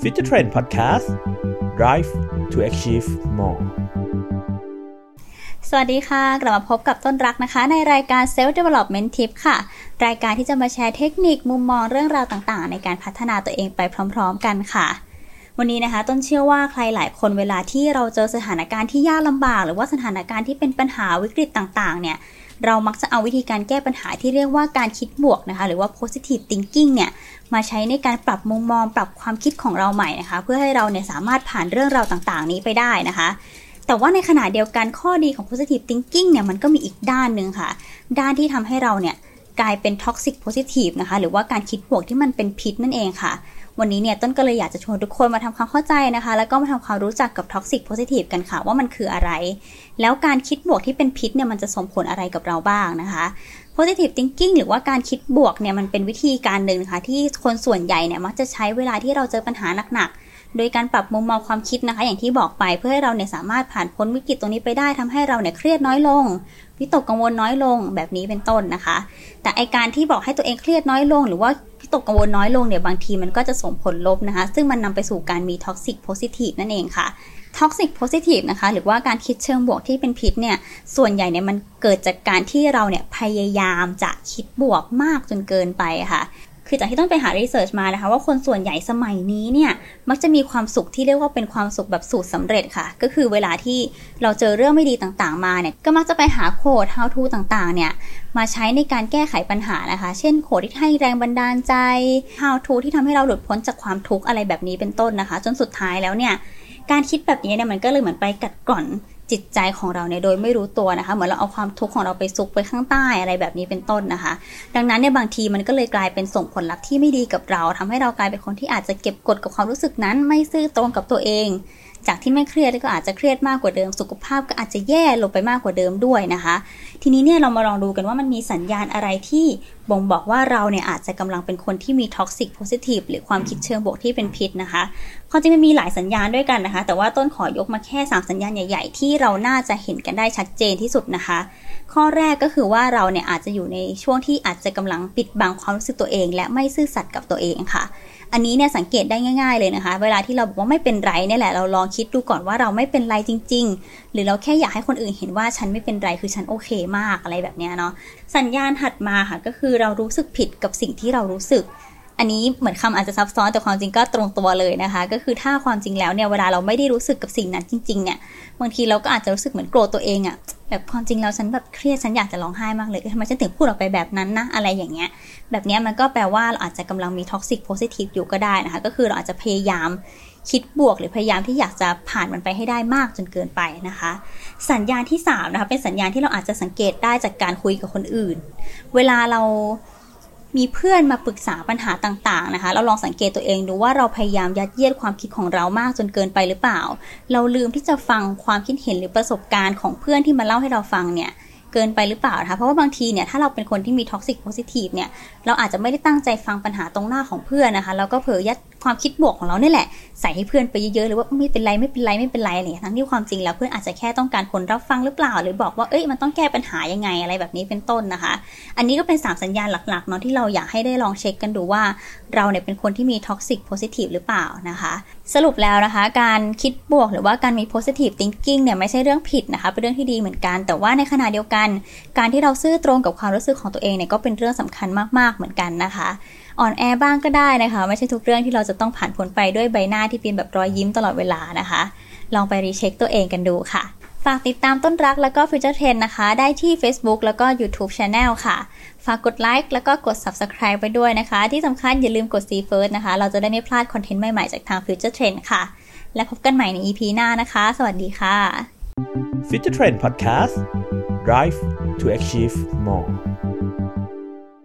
Future Trend Podcast Drive to achieve more สวัสดีค่ะ กลับมาพบกับต้นรักนะคะ ในรายการ Self Development Tip ค่ะ รายการที่จะมาแชร์เทคนิคมุมมองเรื่องราวต่างๆ ในการพัฒนาตัวเองไปพร้อม ๆ กันค่ะวันนี้นะคะต้นเชื่อว่าใครหลายคนเวลาที่เราเจอสถานการณ์ที่ยากลำบาก หรือว่าสถานการณ์ที่เป็นปัญหาวิกฤตต่างๆ เนี่ย เรามักจะเอาวิธีการแก้ปัญหาที่เรียกว่าการคิดบวกนะคะ หรือว่า positive thinking เนี่ย มาใช้ในการปรับมุมมอง ปรับความคิดของเราใหม่นะคะ เพื่อให้เราเนี่ยสามารถผ่านเรื่องราวต่างๆ นี้ไปได้นะคะ แต่ว่าในขณะเดียวกันข้อดีของ positive thinking เนี่ยมันก็มีอีกด้านหนึ่งค่ะ ด้านที่ทำให้เราเนี่ยกลายเป็น toxic positive นะคะ หรือว่าการคิดบวกที่มันเป็นพิษนั่นเองค่ะ วันนี้เนี่ยต้นก็เลยอยากจะชวนทุกคนมาทำความเข้าใจนะคะ แล้วก็มาทำความรู้จักกับท็อกซิกโพซิทีฟกันค่ะว่ามันคืออะไร แล้วการคิดบวกที่เป็นพิษเนี่ยมันจะส่งผลอะไรกับเราบ้างนะคะ positive thinking หรือว่าการคิดบวกเนี่ยมันเป็นวิธีการหนึ่งนะคะที่คนส่วนใหญ่เนี่ยมักจะใช้เวลาที่เราเจอปัญหาหนักๆ โดยการปรับมุมมองความคิดนะคะ อย่างที่บอกไปเพื่อให้เราเนี่ยสามารถผ่านพ้นวิกฤตตรงนี้ไปได้ทำให้เราเนี่ยเครียดน้อยลงวิตกกังวลน้อยลงแบบนี้เป็นต้นนะคะ แต่ไอการที่บอกให้ตัวเองเครียดน้อยลง หรือว่า วิตกกังวลน้อยลงเนี่ยบางทีมันก็จะส่งผลลบนะคะ ซึ่งมันนำไปสู่การมี toxic positive นั่นเองค่ะ toxic positive นะคะหรือว่าการคิดเชิงบวกที่เป็นพิษเนี่ยส่วนใหญ่เนี่ยมันเกิดจากการที่เราเนี่ยพยายามจะคิดบวกมากจนเกินไปค่ะ คือจากที่ต้องไปหารีเสิร์ชมานะคะว่าคนส่วนใหญ่สมัยนี้เนี่ยมักจะมีความสุขที่เรียกว่าเป็นความสุขแบบสูตรสาเร็จค่ะ ก็คือเวลาที่เราเจอเรื่องไม่ดีต่างๆ มาเนี่ยก็มักจะไปหาโค้ด how to ต่างๆ เนี่ยมาใช้ในการแก้ไขปัญหานะคะ เช่นโค้ดที่ให้แรงบันดาลใจ how to ที่ทำให้เราหลุดพ้นจากความทุกข์อะไรแบบนี้เป็นต้นนะคะ จนสุดท้ายแล้วเนี่ยการคิดแบบนี้เนี่ยมันก็เลยเหมือนไปกัดกร่อน จิตใจของเราเนี่ยโดยไม่รู้ตัวนะคะ เหมือนเราเอาความทุกข์ของเราไปซุกไปข้างใต้อะไรแบบนี้เป็นต้นนะคะ ดังนั้นเนี่ยบางทีมันก็เลยกลายเป็นส่งผลลัพธ์ที่ไม่ดีกับเราทำให้เรากลายเป็นคนที่อาจจะเก็บกดกับความรู้สึกนั้นไม่ซื่อตรงกับตัวเอง จากที่ไม่เครียดก็อาจจะเครียดมากกว่าเดิม สุขภาพก็อาจจะแย่ลงไปมากกว่าเดิมด้วยนะคะ ทีนี้เนี่ยเรามาลองดูกันว่ามันมีสัญญาณอะไรที่บ่งบอกว่าเราเนี่ยอาจจะกำลังเป็นคนที่มี toxic positive หรือความคิดเชิงบวกที่เป็นพิษนะคะความจริงมันมีหลายสัญญาณด้วยกันนะคะ แต่ว่าต้นขอยกมาแค่ 3 สัญญาณใหญ่ ๆ ที่เราน่าจะเห็นกันได้ชัดเจนที่สุดนะคะ ข้อแรกก็คือว่าเราเนี่ยอาจจะอยู่ในช่วงที่อาจจะกำลังปิดบังความรู้สึกตัวเอง และไม่ซื่อสัตย์กับตัวเองค่ะอันนี้เนี่ยสังเกตได้ง่าย ๆเลยนะคะ เวลาที่เราบอกว่าไม่เป็นไรเนี่ยแหละเราลองคิดดูก่อนว่าเราไม่เป็นไรจริง ๆ หรือเราแค่อยากให้คนอื่นเห็นว่าฉันไม่เป็นไรคือฉันโอเคมากอะไรแบบนี้เนาะสัญญาณถัดมาค่ะก็คือเรารู้สึกผิดกับสิ่งที่เรารู้สึก อันนี้เหมือนคำอาจจะซับซ้อนแต่ความจริงก็ตรงตัวเลยนะคะ ก็คือถ้าความจริงแล้วเนี่ยเวลาเราไม่ได้รู้สึกกับสิ่งนั้นจริง ๆ เนี่ยบางทีเราก็อาจจะรู้สึกเหมือนโกรธตัวเองอะแบบความจริงแล้วฉันแบบเครียดฉันอยากจะร้องไห้มากเลยทำไมฉันถึงพูดออกไปแบบนั้นนะอะไรอย่างเงี้ย แบบนี้มันก็แปลว่าเราอาจจะกำลังมี toxic positive อยู่ก็ได้นะคะ ก็คือเราอาจจะพยายามคิดบวกหรือพยายามที่อยากจะผ่านมันไปให้ได้มากจนเกินไปนะคะ สัญญาณที่3นะคะเป็นสัญญาณที่เราอาจจะสังเกตได้จากการคุยกับคนอื่น เวลาเรา มีเพื่อนมาปรึกษาปัญหาต่าง ๆ นะคะ เราลองสังเกตตัวเองดูว่าเราพยายามยัดเยียดความคิดของเรามากจนเกินไปหรือเปล่า เราลืมที่จะฟังความคิดเห็นหรือประสบการณ์ของเพื่อนที่มาเล่าให้เราฟังเนี่ย เกินไปหรือเปล่านะคะเพราะว่าบางทีเนี่ยถ้าเราเป็นคนที่มี toxic positive เนี่ยเราอาจจะไม่ได้ตั้งใจฟังปัญหาตรงหน้าของเพื่อนนะคะแล้วก็เผลอยัดความคิดบวกของเราเนี่ยแหละใส่ให้เพื่อนไปเยอะๆหรือว่าไม่เป็นไรไม่เป็นไรไม่เป็นไรอะไรทั้งที่ความจริงแล้วเพื่อนอาจจะแค่ต้องการคนรับฟังหรือเปล่า หรือบอกว่าเอ้ยมันต้องแก้ปัญหายังไงอะไรแบบนี้เป็นต้นนะคะ อันนี้ก็เป็น3สัญญาณหลักๆเนาะที่เราอยากให้ได้ลองเช็คกันดูว่า เราเนี่ยเป็นคนที่มี toxic positive หรือเปล่านะคะสรุปแล้วนะคะ การคิดบวกหรือว่าการมี positive thinking เนี่ยไม่ใช่เรื่องผิดนะคะเป็นเรื่องที่ดีเหมือนกัน แต่ว่าในขณะเดียวกันการที่เราซื่อตรงกับความรู้สึกของตัวเองเนี่ยก็เป็นเรื่องสำคัญมากๆเหมือนกันนะคะอ่อนแอบ้างก็ได้นะคะ ไม่ใช่ทุกเรื่องที่เราจะต้องผ่านพ้นไปด้วยใบหน้าที่เป็นแบบรอยยิ้มตลอดเวลานะคะ ลองไป recheck ตัวเองกันดูค่ะ ฝากติดตามต้นรักแล้วก็ Future Trend นะคะ ได้ที่ Facebook แล้วก็ YouTube Channel ค่ะ ฝากกดไลค์แล้วก็กด Subscribe ไปด้วยนะคะ ที่สำคัญอย่าลืมกด See First นะคะ เราจะได้ไม่พลาดคอนเทนต์ใหม่ ๆ จากทาง Future Trend ค่ะ และพบกันใหม่ใน EP หน้านะคะ สวัสดีค่ะ Future Trend Podcast Drive to achieve more